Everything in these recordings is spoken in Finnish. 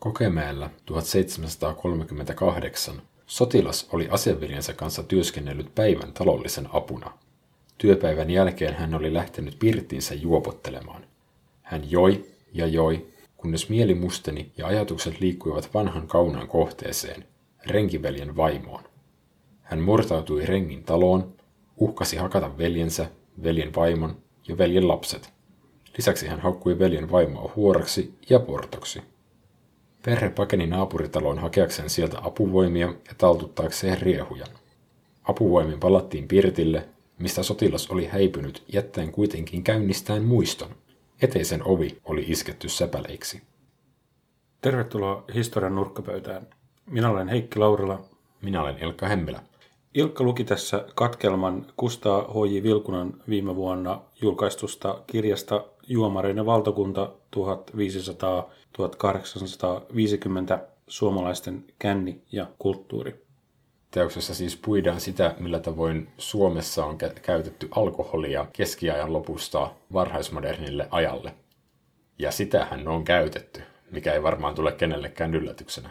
Kokemäellä 1738 sotilas oli aseveljensä kanssa työskennellyt päivän talollisen apuna. Työpäivän jälkeen hän oli lähtenyt pirtiinsä juopottelemaan. Hän joi ja joi, kunnes mieli musteni ja ajatukset liikkuivat vanhan kaunan kohteeseen, renkiveljen vaimoon. Hän murtautui rengin taloon, uhkasi hakata veljensä, veljen vaimon ja veljen lapset. Lisäksi hän haukkui veljen vaimoa huoraksi ja portoksi. Perhe pakeni naapuritaloon hakeakseen sieltä apuvoimia ja taltuttaakseen riehujan. Apuvoimin palattiin Pirtille, mistä sotilas oli häipynyt jättäen kuitenkin käynnistäen muiston. Eteisen ovi oli isketty säpäleiksi. Tervetuloa historian nurkkapöytään. Minä olen Heikki Laurila. Minä olen Ilkka Hemmilä. Ilkka luki tässä katkelman Kustaa H.J. Vilkunan viime vuonna julkaistusta kirjasta Juomareiden valtakunta 1500-1850 suomalaisten känni ja kulttuuri. Teoksessa siis puidaan sitä, millä tavoin Suomessa on käytetty alkoholia keskiajan lopusta varhaismodernille ajalle. Ja sitähän on käytetty, mikä ei varmaan tule kenellekään yllätyksenä.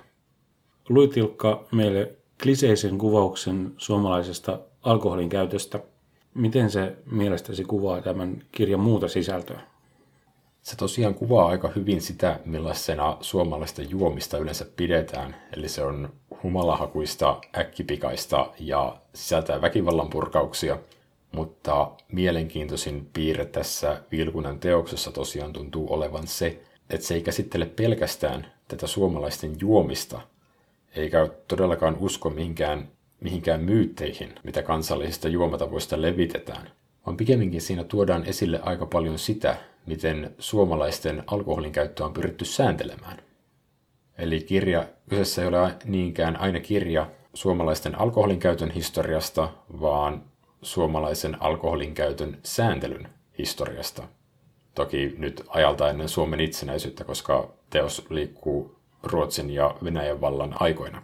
Luitilkka meille kliseisen kuvauksen suomalaisesta alkoholin käytöstä. Miten se mielestäsi kuvaa tämän kirjan muuta sisältöä? Se tosiaan kuvaa aika hyvin sitä, millaisena suomalaista juomista yleensä pidetään. Eli se on humalahakuista, äkkipikaista ja sisältää väkivallan purkauksia. Mutta mielenkiintoisin piirre tässä Vilkunan teoksessa tosiaan tuntuu olevan se, että se ei käsittele pelkästään tätä suomalaisten juomista, eikä todellakaan usko mihinkään, mihinkään myytteihin, mitä kansallisista juomatavoista levitetään, vaan pikemminkin siinä tuodaan esille aika paljon sitä, miten suomalaisten alkoholin käyttöä on pyritty sääntelemään. Eli kirja, kyseessä ei ole niinkään aina kirja suomalaisten alkoholin käytön historiasta, vaan suomalaisen alkoholin käytön sääntelyn historiasta. Toki nyt ajalta ennen Suomen itsenäisyyttä, koska teos liikkuu Ruotsin ja Venäjän vallan aikoina.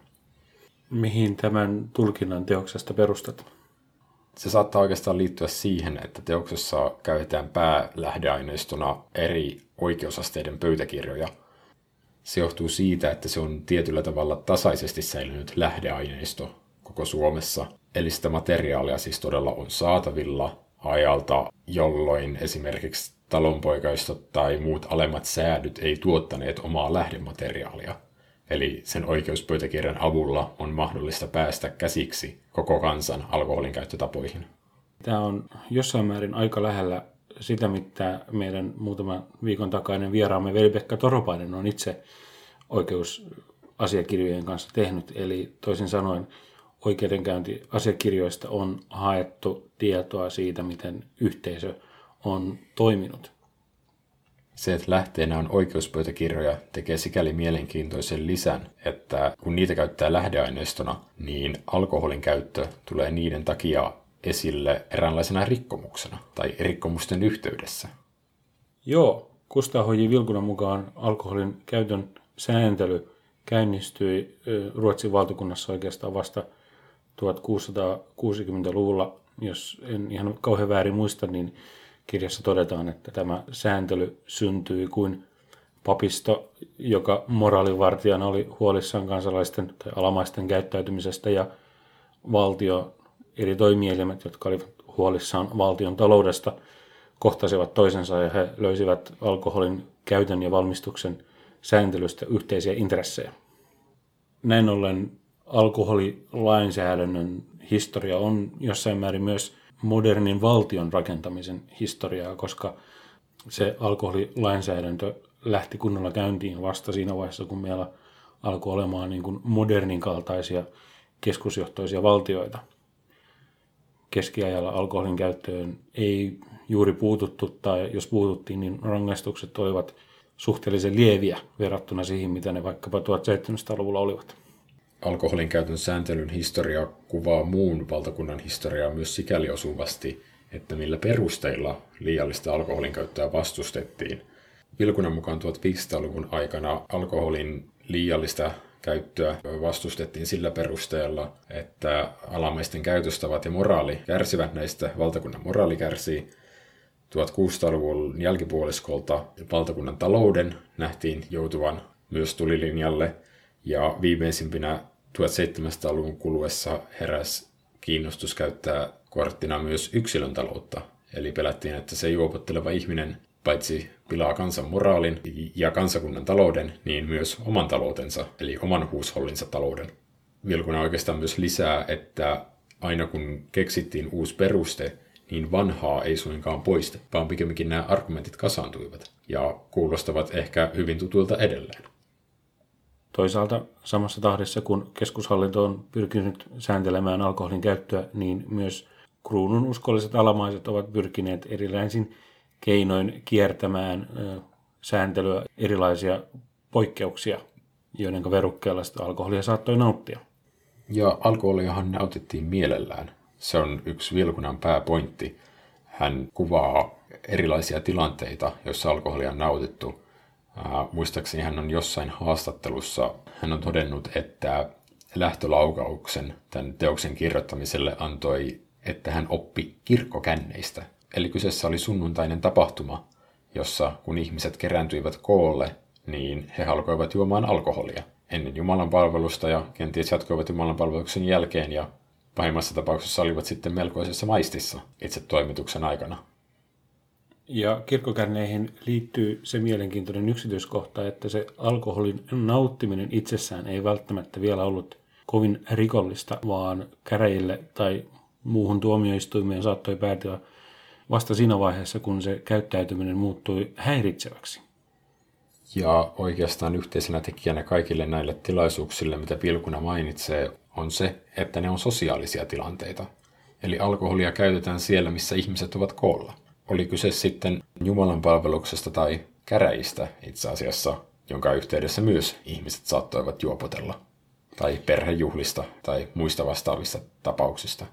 Mihin tämän tulkinnan teoksesta perustat? Se saattaa oikeastaan liittyä siihen, että teoksessa käytetään päälähdeaineistona eri oikeusasteiden pöytäkirjoja. Se johtuu siitä, että se on tietyllä tavalla tasaisesti säilynyt lähdeaineisto koko Suomessa. Eli sitä materiaalia siis todella on saatavilla ajalta, jolloin esimerkiksi talonpoikaistot tai muut alemmat säädyt ei tuottaneet omaa lähdemateriaalia. Eli sen oikeuspöytäkirjan avulla on mahdollista päästä käsiksi koko kansan alkoholin käyttötapoihin. Tämä on jossain määrin aika lähellä sitä, mitä meidän muutaman viikon takainen vieraamme Veli-Pekka Toropainen on itse oikeusasiakirjojen kanssa tehnyt. Eli toisin sanoen oikeudenkäyntiasiakirjoista on haettu tietoa siitä, miten yhteisö on toiminut. Se, että lähteenä on oikeuspöytäkirjoja, tekee sikäli mielenkiintoisen lisän, että kun niitä käyttää lähdeaineistona, niin alkoholin käyttö tulee niiden takia esille eräänlaisena rikkomuksena tai rikkomusten yhteydessä. Joo, Kustaa H.J. Vilkunan mukaan alkoholin käytön sääntely käynnistyi Ruotsin valtakunnassa oikeastaan vasta 1660-luvulla. Jos en ihan kauhean väärin muista, niin kirjassa todetaan, että tämä sääntely syntyi kuin papisto, joka moraalivartijana oli huolissaan kansalaisten tai alamaisten käyttäytymisestä ja valtio, eri toimielimet, jotka olivat huolissaan valtion taloudesta, kohtasivat toisensa ja he löysivät alkoholin käytön ja valmistuksen sääntelystä yhteisiä intressejä. Näin ollen alkoholilainsäädännön historia on jossain määrin myös modernin valtion rakentamisen historiaa, koska se alkoholilainsäädäntö lähti kunnolla käyntiin vasta siinä vaiheessa, kun meillä alkoi olemaan niin kuin modernin kaltaisia keskusjohtoisia valtioita. Keskiajalla alkoholin käyttöön ei juuri puututtu, tai jos puututtiin, niin rangaistukset olivat suhteellisen lieviä verrattuna siihen, mitä ne vaikkapa 1700-luvulla olivat alkoholin käytön sääntelyn historia kuvaa muun valtakunnan historiaa myös sikäli osuvasti, että millä perusteilla liiallista alkoholin käyttöä vastustettiin. Vilkunan mukaan 1500-luvun aikana alkoholin liiallista käyttöä vastustettiin sillä perusteella, että alamaisten käytöstavat ja moraali kärsivät näistä, valtakunnan moraali kärsii. 1600-luvun jälkipuoliskolta valtakunnan talouden nähtiin joutuvan myös tulilinjalle ja viimeisimpinä 1700-luvun kuluessa heräs kiinnostus käyttää korttina myös yksilön taloutta. Eli pelättiin, että se juopotteleva ihminen paitsi pilaa kansan moraalin ja kansakunnan talouden, niin myös oman taloutensa, eli oman huushollinsa talouden. Vilkuna oikeastaan myös lisää, että aina kun keksittiin uusi peruste, niin vanhaa ei suinkaan poista, vaan pikemminkin nämä argumentit kasaantuivat ja kuulostavat ehkä hyvin tutuilta edelleen. Toisaalta samassa tahdissa, kun keskushallinto on pyrkinyt sääntelemään alkoholin käyttöä, niin myös kruunun uskolliset alamaiset ovat pyrkineet erilaisin keinoin kiertämään sääntelyä erilaisia poikkeuksia, joiden verukkeella sitä alkoholia saattoi nauttia. Ja alkoholiahan nautittiin mielellään. Se on yksi Vilkunan pääpointti. Hän kuvaa erilaisia tilanteita, joissa alkoholia on nautittu. Muistaakseni hän on jossain haastattelussa, hän on todennut, että lähtölaukauksen tämän teoksen kirjoittamiselle antoi, että hän oppi kirkkokänneistä. Eli kyseessä oli sunnuntainen tapahtuma, jossa kun ihmiset kerääntyivät koolle, niin he alkoivat juomaan alkoholia ennen Jumalan palvelusta ja kenties jatkoivat Jumalan palveluksen jälkeen ja pahimmassa tapauksessa olivat sitten melkoisessa maistissa itse toimituksen aikana. Ja kirkkokärneihin liittyy se mielenkiintoinen yksityiskohta, että se alkoholin nauttiminen itsessään ei välttämättä vielä ollut kovin rikollista, vaan käräjille tai muuhun tuomioistuimeen saattoi päätyä vasta siinä vaiheessa, kun se käyttäytyminen muuttui häiritseväksi. Ja oikeastaan yhteisenä tekijänä kaikille näille tilaisuuksille, mitä Pilkuna mainitsee, on se, että ne on sosiaalisia tilanteita. Eli alkoholia käytetään siellä, missä ihmiset ovat koolla. Oli kyse sitten Jumalan palveluksesta tai käräjistä itse asiassa, jonka yhteydessä myös ihmiset saattoivat juopotella. Tai perhejuhlista tai muista vastaavista tapauksista.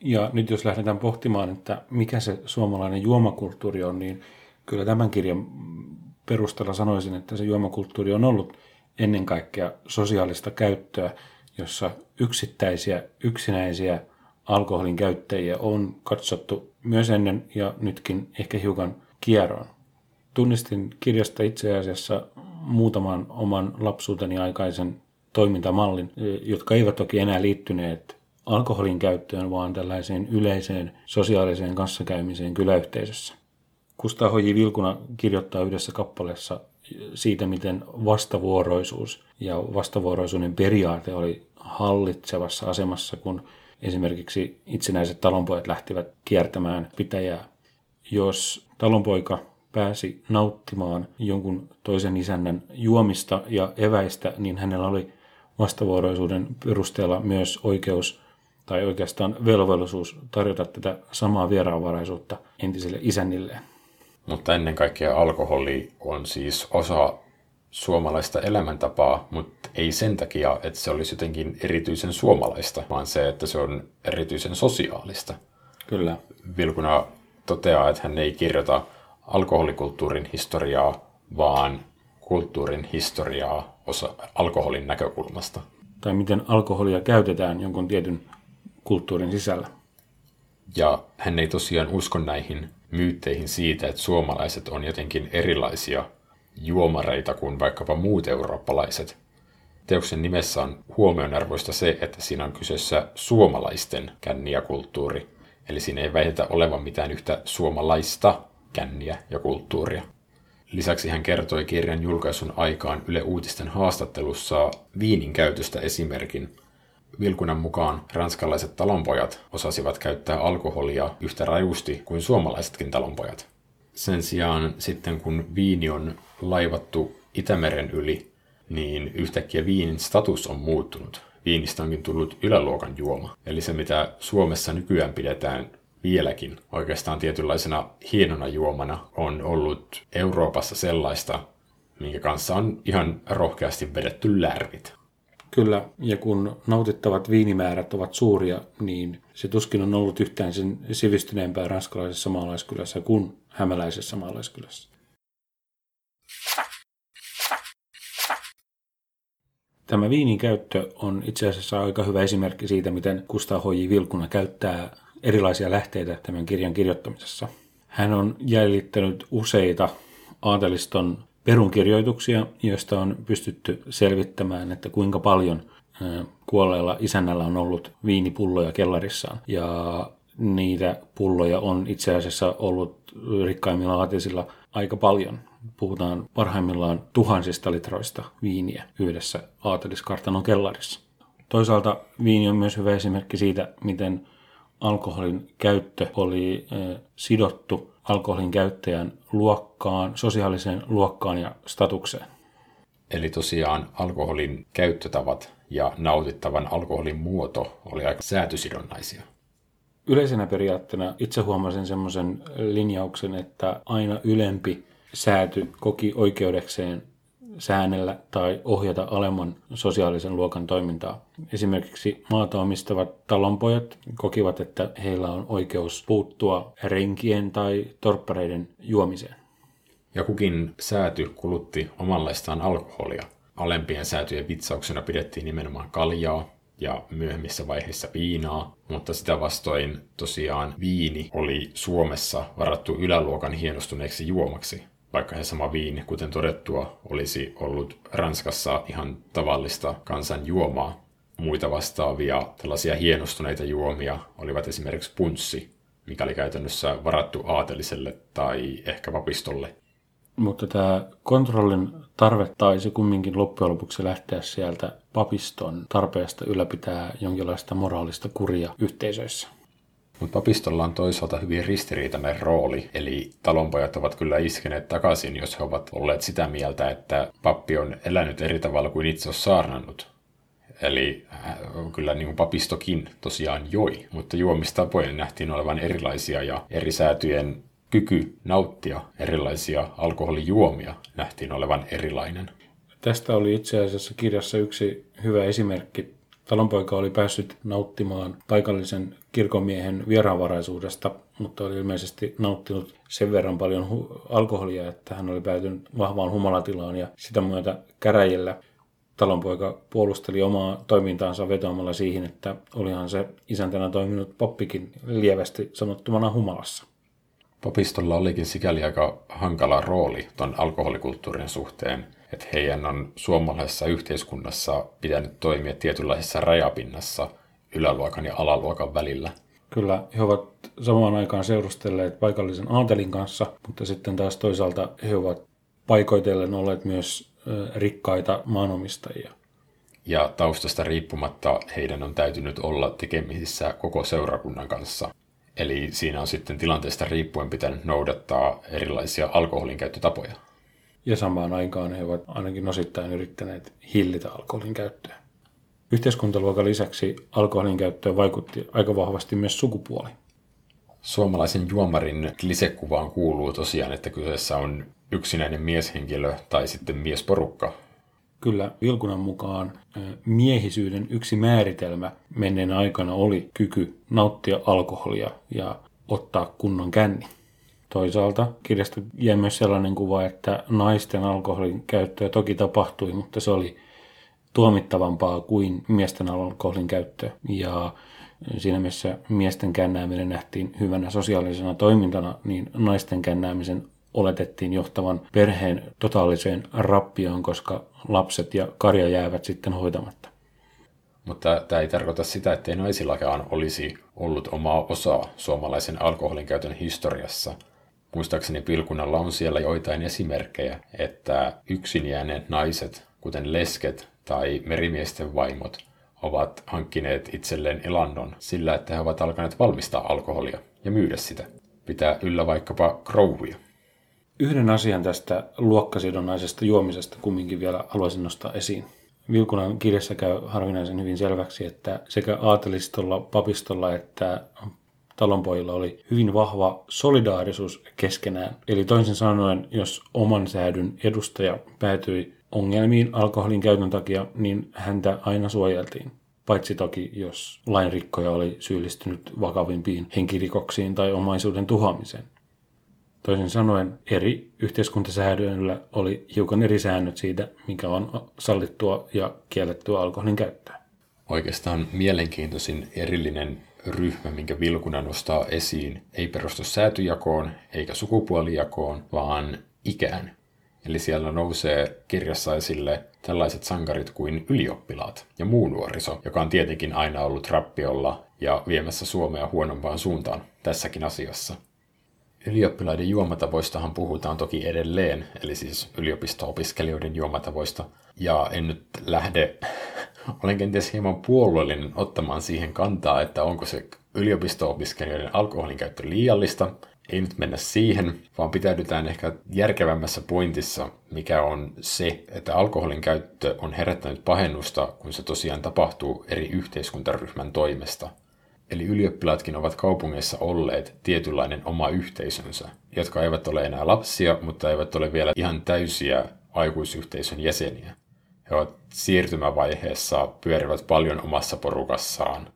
Ja nyt jos lähdetään pohtimaan, että mikä se suomalainen juomakulttuuri on, niin kyllä tämän kirjan perusteella sanoisin, että se juomakulttuuri on ollut ennen kaikkea sosiaalista käyttöä, jossa yksittäisiä, yksinäisiä alkoholin käyttäjiä on katsottu myös ennen ja nytkin ehkä hiukan kierroon. Tunnistin kirjasta itse asiassa muutaman oman lapsuuteni aikaisen toimintamallin, jotka eivät toki enää liittyneet alkoholin käyttöön, vaan tällaiseen yleiseen sosiaaliseen kanssakäymiseen kyläyhteisössä. Kustaa Hoji Vilkuna kirjoittaa yhdessä kappaleessa siitä, miten vastavuoroisuus ja vastavuoroisuuden periaate oli hallitsevassa asemassa, kun esimerkiksi itsenäiset talonpojat lähtivät kiertämään pitäjää. Jos talonpoika pääsi nauttimaan jonkun toisen isännän juomista ja eväistä, niin hänellä oli vastavuoroisuuden perusteella myös oikeus tai oikeastaan velvollisuus tarjota tätä samaa vieraanvaraisuutta entisille isännilleen. Mutta ennen kaikkea alkoholi on siis osa suomalaista elämäntapaa, mutta ei sen takia, että se olisi jotenkin erityisen suomalaista, vaan se, että se on erityisen sosiaalista. Kyllä. Vilkuna toteaa, että hän ei kirjoita alkoholikulttuurin historiaa, vaan kulttuurin historiaa osa alkoholin näkökulmasta. Tai miten alkoholia käytetään jonkun tietyn kulttuurin sisällä. Ja hän ei tosiaan usko näihin myytteihin siitä, että suomalaiset on jotenkin erilaisia juomareita kuin vaikkapa muut eurooppalaiset. Teoksen nimessä on huomionarvoista se, että siinä on kyseessä suomalaisten känniä-kulttuuri, eli siinä ei väitetä olevan mitään yhtä suomalaista känniä ja kulttuuria. Lisäksi hän kertoi kirjan julkaisun aikaan Yle Uutisten haastattelussa viinin käytöstä esimerkin, Vilkunan mukaan ranskalaiset talonpojat osasivat käyttää alkoholia yhtä rajusti kuin suomalaisetkin talonpojat. Sen sijaan sitten kun viini on laivattu Itämeren yli, niin yhtäkkiä viinin status on muuttunut. Viinistä onkin tullut yläluokan juoma. Eli se, mitä Suomessa nykyään pidetään vieläkin oikeastaan tietynlaisena hienona juomana, on ollut Euroopassa sellaista, minkä kanssa on ihan rohkeasti vedetty lärvit. Kyllä, ja kun nautittavat viinimäärät ovat suuria, niin se tuskin on ollut yhtään sen sivistyneempää ranskalaisessa maalaiskylässä kuin hämäläisessä maalaiskylässä. Tämä viinin käyttö on itse asiassa aika hyvä esimerkki siitä, miten Kustaa H.J. Vilkuna käyttää erilaisia lähteitä tämän kirjan kirjoittamisessa. Hän on jäljittänyt useita aateliston perunkirjoituksia, joista on pystytty selvittämään, että kuinka paljon kuolleella isännällä on ollut viinipulloja kellarissaan. Ja niitä pulloja on itse asiassa ollut rikkaimmilla aatisilla aika paljon. Puhutaan parhaimmillaan tuhansista litroista viiniä yhdessä aateliskartanon kellarissa. Toisaalta viini on myös hyvä esimerkki siitä, miten alkoholin käyttö oli sidottu alkoholin käyttäjän luokkaan, sosiaaliseen luokkaan ja statukseen. Eli tosiaan alkoholin käyttötavat ja nautittavan alkoholin muoto oli aika säätysidonnaisia. Yleisenä periaatteena itse huomasin semmoisen linjauksen, että aina ylempi sääty koki oikeudekseen säännellä tai ohjata alemman sosiaalisen luokan toimintaa. Esimerkiksi maata omistavat talonpojat kokivat, että heillä on oikeus puuttua renkien tai torppareiden juomiseen. Ja kukin sääty kulutti omanlaistaan alkoholia. Alempien säätyjen vitsauksena pidettiin nimenomaan kaljaa ja myöhemmissä vaiheissa viinaa, mutta sitä vastoin tosiaan viini oli Suomessa varattu yläluokan hienostuneeksi juomaksi vaikka se sama viini, kuten todettua, olisi ollut Ranskassa ihan tavallista kansan juomaa. Muita vastaavia tällaisia hienostuneita juomia olivat esimerkiksi punssi, mikä oli käytännössä varattu aateliselle tai ehkä vapistolle. Mutta tämä kontrollin tarve taisi kumminkin loppujen lopuksi lähteä sieltä papiston tarpeesta ylläpitää jonkinlaista moraalista kuria yhteisöissä. Mutta papistolla on toisaalta hyvin ristiriitainen rooli, eli talonpojat ovat kyllä iskeneet takaisin, jos he ovat olleet sitä mieltä, että pappi on elänyt eri tavalla kuin itse on saarnannut. Eli äh, kyllä niin kuin papistokin tosiaan joi, mutta juomistapojen nähtiin olevan erilaisia ja eri säätyjen kyky nauttia erilaisia alkoholijuomia nähtiin olevan erilainen. Tästä oli itse asiassa kirjassa yksi hyvä esimerkki Talonpoika oli päässyt nauttimaan paikallisen kirkomiehen vieraanvaraisuudesta, mutta oli ilmeisesti nauttinut sen verran paljon hu- alkoholia, että hän oli päätynyt vahvaan humalatilaan ja sitä myötä käräjillä talonpoika puolusteli omaa toimintaansa vetoamalla siihen, että olihan se isäntänä toiminut poppikin lievästi sanottumana humalassa. Popistolla olikin sikäli aika hankala rooli tuon alkoholikulttuurin suhteen – että heidän on suomalaisessa yhteiskunnassa pitänyt toimia tietynlaisessa rajapinnassa yläluokan ja alaluokan välillä. Kyllä, he ovat samaan aikaan seurustelleet paikallisen aatelin kanssa, mutta sitten taas toisaalta he ovat paikoitellen olleet myös rikkaita maanomistajia. Ja taustasta riippumatta heidän on täytynyt olla tekemisissä koko seurakunnan kanssa. Eli siinä on sitten tilanteesta riippuen pitänyt noudattaa erilaisia alkoholin käyttötapoja. Ja samaan aikaan he ovat ainakin osittain yrittäneet hillitä alkoholin käyttöä. Yhteiskuntaluokan lisäksi alkoholin käyttöön vaikutti aika vahvasti myös sukupuoli. Suomalaisen juomarin klisekuvaan kuuluu tosiaan, että kyseessä on yksinäinen mieshenkilö tai sitten miesporukka. Kyllä Vilkunan mukaan miehisyyden yksi määritelmä menneen aikana oli kyky nauttia alkoholia ja ottaa kunnon känni. Toisaalta kirjasta jäi myös sellainen kuva, että naisten alkoholin käyttöä toki tapahtui, mutta se oli tuomittavampaa kuin miesten alkoholin käyttö. Ja siinä mielessä miesten kännääminen nähtiin hyvänä sosiaalisena toimintana, niin naisten kännäämisen oletettiin johtavan perheen totaaliseen rappioon, koska lapset ja karja jäävät sitten hoitamatta. Mutta tämä ei tarkoita sitä, ettei naisillakaan olisi ollut omaa osaa suomalaisen alkoholin käytön historiassa – Muistaakseni Pilkunalla on siellä joitain esimerkkejä, että yksin jääneet naiset, kuten lesket tai merimiesten vaimot, ovat hankkineet itselleen elannon sillä, että he ovat alkaneet valmistaa alkoholia ja myydä sitä. Pitää yllä vaikkapa krouvia. Yhden asian tästä luokkasidonnaisesta juomisesta kumminkin vielä haluaisin nostaa esiin. Vilkunan kirjassa käy harvinaisen hyvin selväksi, että sekä aatelistolla, papistolla että talonpojilla oli hyvin vahva solidaarisuus keskenään. Eli toisin sanoen, jos oman säädyn edustaja päätyi ongelmiin alkoholin käytön takia, niin häntä aina suojeltiin. Paitsi toki, jos lainrikkoja oli syyllistynyt vakavimpiin henkirikoksiin tai omaisuuden tuhoamiseen. Toisin sanoen, eri yhteiskuntasäädöillä oli hiukan eri säännöt siitä, mikä on sallittua ja kiellettyä alkoholin käyttöä. Oikeastaan mielenkiintoisin erillinen ryhmä, minkä Vilkuna nostaa esiin, ei perustu säätyjakoon eikä sukupuolijakoon, vaan ikään. Eli siellä nousee kirjassa esille tällaiset sankarit kuin ylioppilaat ja muu nuoriso, joka on tietenkin aina ollut rappiolla ja viemässä Suomea huonompaan suuntaan tässäkin asiassa. Ylioppilaiden juomatavoistahan puhutaan toki edelleen, eli siis yliopisto-opiskelijoiden juomatavoista. Ja en nyt lähde, olen kenties hieman puolueellinen ottamaan siihen kantaa, että onko se yliopisto-opiskelijoiden alkoholin käyttö liiallista. Ei nyt mennä siihen, vaan pitäydytään ehkä järkevämmässä pointissa, mikä on se, että alkoholin käyttö on herättänyt pahennusta, kun se tosiaan tapahtuu eri yhteiskuntaryhmän toimesta – Eli ylioppilaatkin ovat kaupungeissa olleet tietynlainen oma yhteisönsä, jotka eivät ole enää lapsia, mutta eivät ole vielä ihan täysiä aikuisyhteisön jäseniä. He ovat siirtymävaiheessa, pyörivät paljon omassa porukassaan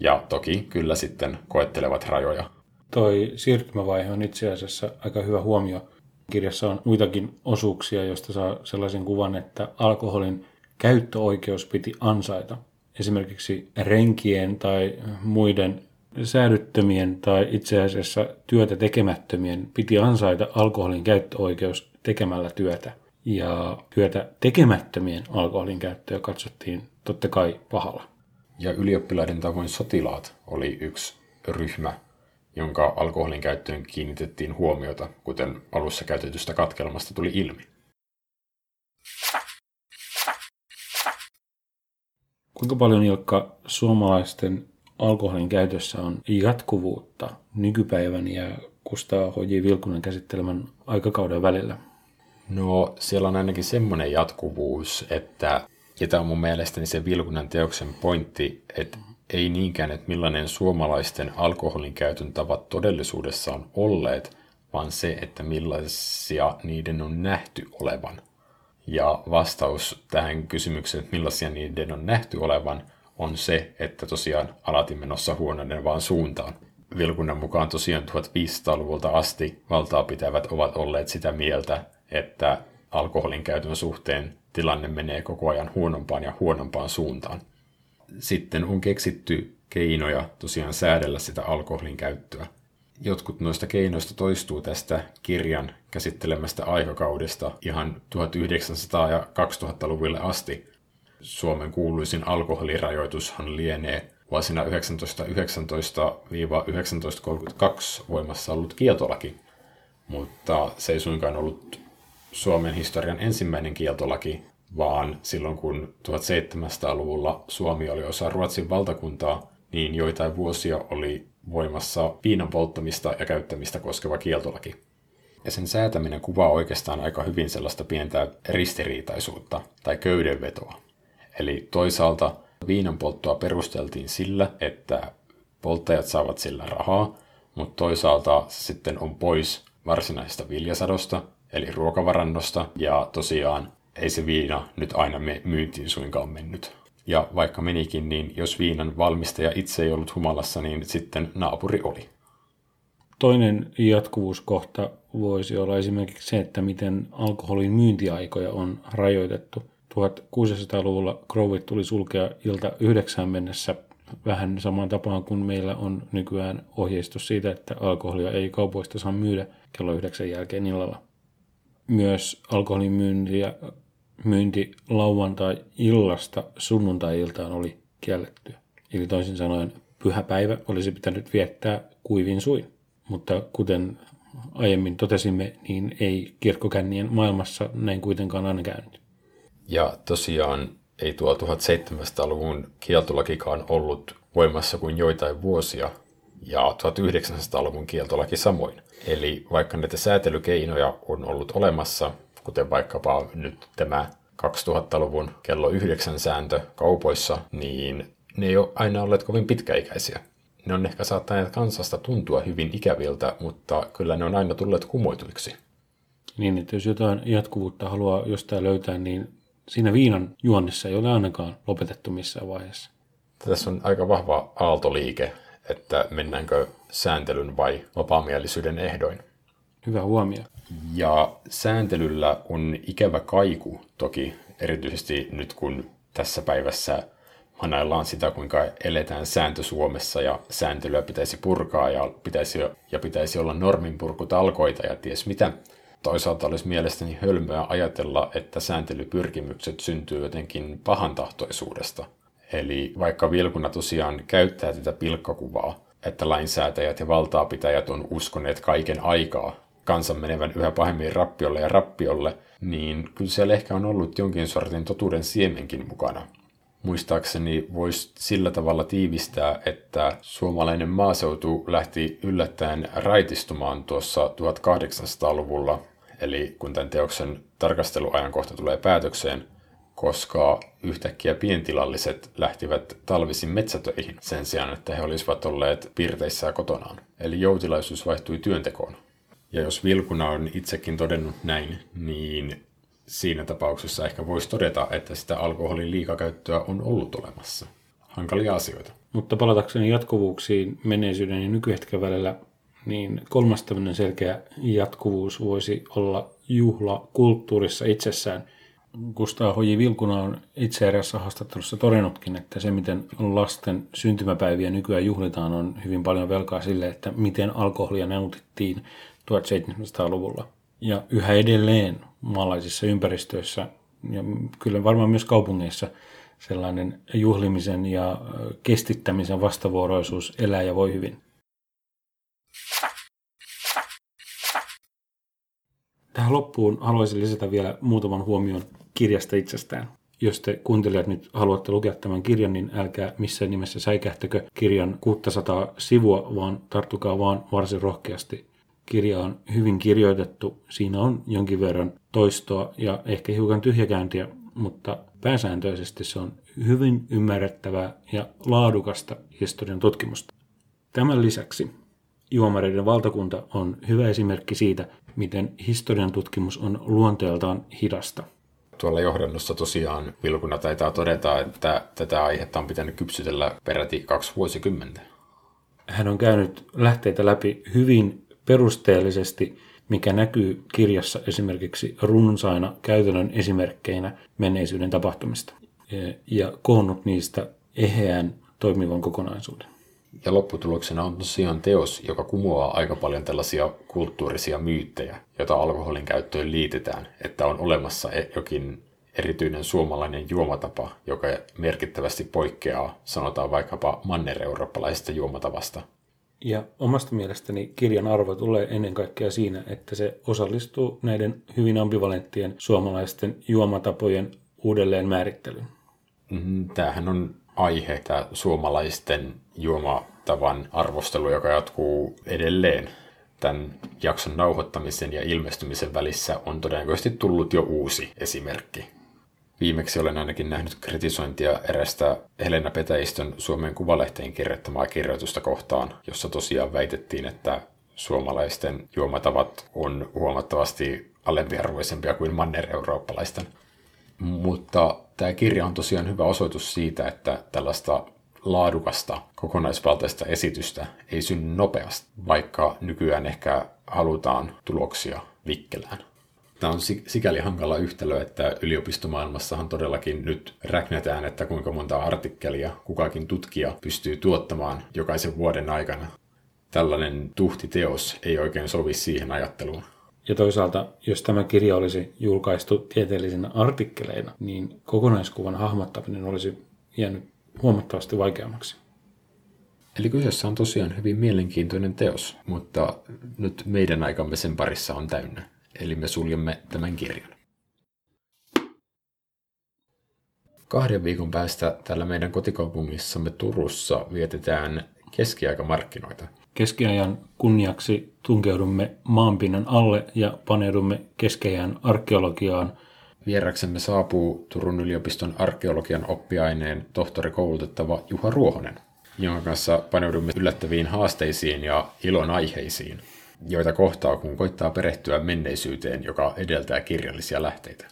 ja toki kyllä sitten koettelevat rajoja. Toi siirtymävaihe on itse asiassa aika hyvä huomio. Kirjassa on muitakin osuuksia, joista saa sellaisen kuvan, että alkoholin käyttöoikeus piti ansaita – esimerkiksi renkien tai muiden säädyttömien tai itse asiassa työtä tekemättömien piti ansaita alkoholin käyttöoikeus tekemällä työtä. Ja työtä tekemättömien alkoholin käyttöä katsottiin totta kai pahalla. Ja ylioppilaiden tavoin sotilaat oli yksi ryhmä, jonka alkoholin käyttöön kiinnitettiin huomiota, kuten alussa käytetystä katkelmasta tuli ilmi. Kuinka paljon, Ilkka, suomalaisten alkoholin käytössä on jatkuvuutta nykypäivän ja Kustaa H.J. Vilkunen käsittelemän aikakauden välillä? No, siellä on ainakin semmoinen jatkuvuus, että, ja tämä on mun mielestäni se Vilkunen teoksen pointti, että ei niinkään, että millainen suomalaisten alkoholin käytön tavat todellisuudessa on olleet, vaan se, että millaisia niiden on nähty olevan – ja vastaus tähän kysymykseen, että millaisia niiden on nähty olevan, on se, että tosiaan alati menossa vaan suuntaan. Vilkunnan mukaan tosiaan 1500-luvulta asti valtaa pitävät ovat olleet sitä mieltä, että alkoholin käytön suhteen tilanne menee koko ajan huonompaan ja huonompaan suuntaan. Sitten on keksitty keinoja tosiaan säädellä sitä alkoholin käyttöä jotkut noista keinoista toistuu tästä kirjan käsittelemästä aikakaudesta ihan 1900- ja 2000-luvulle asti. Suomen kuuluisin alkoholirajoitushan lienee vuosina 1919-1932 voimassa ollut kieltolaki, mutta se ei suinkaan ollut Suomen historian ensimmäinen kieltolaki, vaan silloin kun 1700-luvulla Suomi oli osa Ruotsin valtakuntaa, niin joitain vuosia oli voimassa viinan polttamista ja käyttämistä koskeva kieltolaki. Ja sen säätäminen kuvaa oikeastaan aika hyvin sellaista pientä ristiriitaisuutta tai köydenvetoa. Eli toisaalta viinan polttoa perusteltiin sillä, että polttajat saavat sillä rahaa, mutta toisaalta se sitten on pois varsinaisesta viljasadosta, eli ruokavarannosta, ja tosiaan ei se viina nyt aina myyntiin suinkaan mennyt. Ja vaikka menikin, niin jos viinan valmistaja itse ei ollut humalassa, niin sitten naapuri oli. Toinen jatkuvuuskohta voisi olla esimerkiksi se, että miten alkoholin myyntiaikoja on rajoitettu. 1600-luvulla Crowit tuli sulkea ilta yhdeksään mennessä vähän samaan tapaan kuin meillä on nykyään ohjeistus siitä, että alkoholia ei kaupoista saa myydä kello yhdeksän jälkeen illalla. Myös alkoholin myyntiä myynti lauantai-illasta sunnuntai-iltaan oli kielletty. Eli toisin sanoen pyhäpäivä olisi pitänyt viettää kuivin suin. Mutta kuten aiemmin totesimme, niin ei kirkkokännien maailmassa näin kuitenkaan aina käynyt. Ja tosiaan ei tuo 1700-luvun kieltolakikaan ollut voimassa kuin joitain vuosia, ja 1900-luvun kieltolaki samoin. Eli vaikka näitä säätelykeinoja on ollut olemassa, kuten vaikkapa nyt tämä 2000-luvun kello yhdeksän sääntö kaupoissa, niin ne ei ole aina olleet kovin pitkäikäisiä. Ne on ehkä saattaneet kansasta tuntua hyvin ikäviltä, mutta kyllä ne on aina tulleet kumoituiksi. Niin, että jos jotain jatkuvuutta haluaa jostain löytää, niin siinä viinan juonnissa ei ole ainakaan lopetettu missään vaiheessa. Tässä on aika vahva aaltoliike, että mennäänkö sääntelyn vai vapaamielisyyden ehdoin. Hyvä huomio. Ja sääntelyllä on ikävä kaiku toki, erityisesti nyt kun tässä päivässä hanaillaan sitä, kuinka eletään sääntö Suomessa ja sääntelyä pitäisi purkaa ja pitäisi, ja pitäisi olla norminpurkutalkoita ja ties mitä. Toisaalta olisi mielestäni hölmöä ajatella, että sääntelypyrkimykset syntyy jotenkin pahantahtoisuudesta. Eli vaikka Vilkuna tosiaan käyttää tätä pilkkakuvaa, että lainsäätäjät ja valtaapitäjät on uskoneet kaiken aikaa kansan menevän yhä pahemmin rappiolle ja rappiolle, niin kyllä siellä ehkä on ollut jonkin sortin totuuden siemenkin mukana. Muistaakseni voisi sillä tavalla tiivistää, että suomalainen maaseutu lähti yllättäen raitistumaan tuossa 1800-luvulla, eli kun tämän teoksen tarkasteluajankohta tulee päätökseen, koska yhtäkkiä pientilalliset lähtivät talvisin metsätöihin sen sijaan, että he olisivat olleet piirteissä kotonaan. Eli joutilaisuus vaihtui työntekoon. Ja jos Vilkuna on itsekin todennut näin, niin siinä tapauksessa ehkä voisi todeta, että sitä alkoholin liikakäyttöä on ollut olemassa. Hankalia asioita. Mutta palatakseni jatkuvuuksiin menneisyyden ja nykyhetken välillä, niin kolmas tämmöinen selkeä jatkuvuus voisi olla juhla kulttuurissa itsessään. Gustav H.J. Vilkuna on itse erässä haastattelussa todennutkin, että se miten lasten syntymäpäiviä nykyään juhlitaan on hyvin paljon velkaa sille, että miten alkoholia nautittiin 1700-luvulla. Ja yhä edelleen maalaisissa ympäristöissä ja kyllä varmaan myös kaupungeissa sellainen juhlimisen ja kestittämisen vastavuoroisuus elää ja voi hyvin. Tähän loppuun haluaisin lisätä vielä muutaman huomion kirjasta itsestään. Jos te kuuntelijat nyt haluatte lukea tämän kirjan, niin älkää missään nimessä säikähtäkö kirjan 600 sivua, vaan tarttukaa vaan varsin rohkeasti kirja on hyvin kirjoitettu. Siinä on jonkin verran toistoa ja ehkä hiukan tyhjäkäyntiä, mutta pääsääntöisesti se on hyvin ymmärrettävää ja laadukasta historian tutkimusta. Tämän lisäksi Juomareiden valtakunta on hyvä esimerkki siitä, miten historian tutkimus on luonteeltaan hidasta. Tuolla johdannossa tosiaan Vilkuna taitaa todeta, että tätä aihetta on pitänyt kypsytellä peräti kaksi vuosikymmentä. Hän on käynyt lähteitä läpi hyvin perusteellisesti, mikä näkyy kirjassa esimerkiksi runsaina käytännön esimerkkeinä menneisyyden tapahtumista ja koonnut niistä eheän toimivan kokonaisuuden. Ja lopputuloksena on tosiaan teos, joka kumoaa aika paljon tällaisia kulttuurisia myyttejä, joita alkoholin käyttöön liitetään, että on olemassa e- jokin erityinen suomalainen juomatapa, joka merkittävästi poikkeaa, sanotaan vaikkapa manner-eurooppalaisesta juomatavasta. Ja omasta mielestäni kirjan arvo tulee ennen kaikkea siinä, että se osallistuu näiden hyvin ambivalenttien suomalaisten juomatapojen uudelleen määrittelyyn. Mm-hmm. Tämähän on aihe, tämä suomalaisten juomatavan arvostelu, joka jatkuu edelleen. Tämän jakson nauhoittamisen ja ilmestymisen välissä on todennäköisesti tullut jo uusi esimerkki. Viimeksi olen ainakin nähnyt kritisointia erästä Helena Petäistön Suomen Kuvalehteen kirjoittamaa kirjoitusta kohtaan, jossa tosiaan väitettiin, että suomalaisten juomatavat on huomattavasti alempiarvoisempia kuin manner-eurooppalaisten. Mutta tämä kirja on tosiaan hyvä osoitus siitä, että tällaista laadukasta, kokonaisvaltaista esitystä ei synny nopeasti, vaikka nykyään ehkä halutaan tuloksia vikkelään. Tämä on sikäli hankala yhtälö, että yliopistomaailmassahan todellakin nyt räknetään, että kuinka monta artikkelia kukakin tutkija pystyy tuottamaan jokaisen vuoden aikana. Tällainen tuhtiteos ei oikein sovi siihen ajatteluun. Ja toisaalta, jos tämä kirja olisi julkaistu tieteellisinä artikkeleina, niin kokonaiskuvan hahmottaminen olisi jäänyt huomattavasti vaikeammaksi. Eli kyseessä on tosiaan hyvin mielenkiintoinen teos, mutta nyt meidän aikamme sen parissa on täynnä. Eli me suljemme tämän kirjan. Kahden viikon päästä täällä meidän kotikaupungissamme Turussa vietetään keskiaikamarkkinoita. Keskiajan kunniaksi tunkeudumme maanpinnan alle ja paneudumme keskiajan arkeologiaan. Vieraksemme saapuu Turun yliopiston arkeologian oppiaineen tohtori koulutettava Juha Ruohonen, jonka kanssa paneudumme yllättäviin haasteisiin ja ilon aiheisiin joita kohtaa, kun koittaa perehtyä menneisyyteen, joka edeltää kirjallisia lähteitä.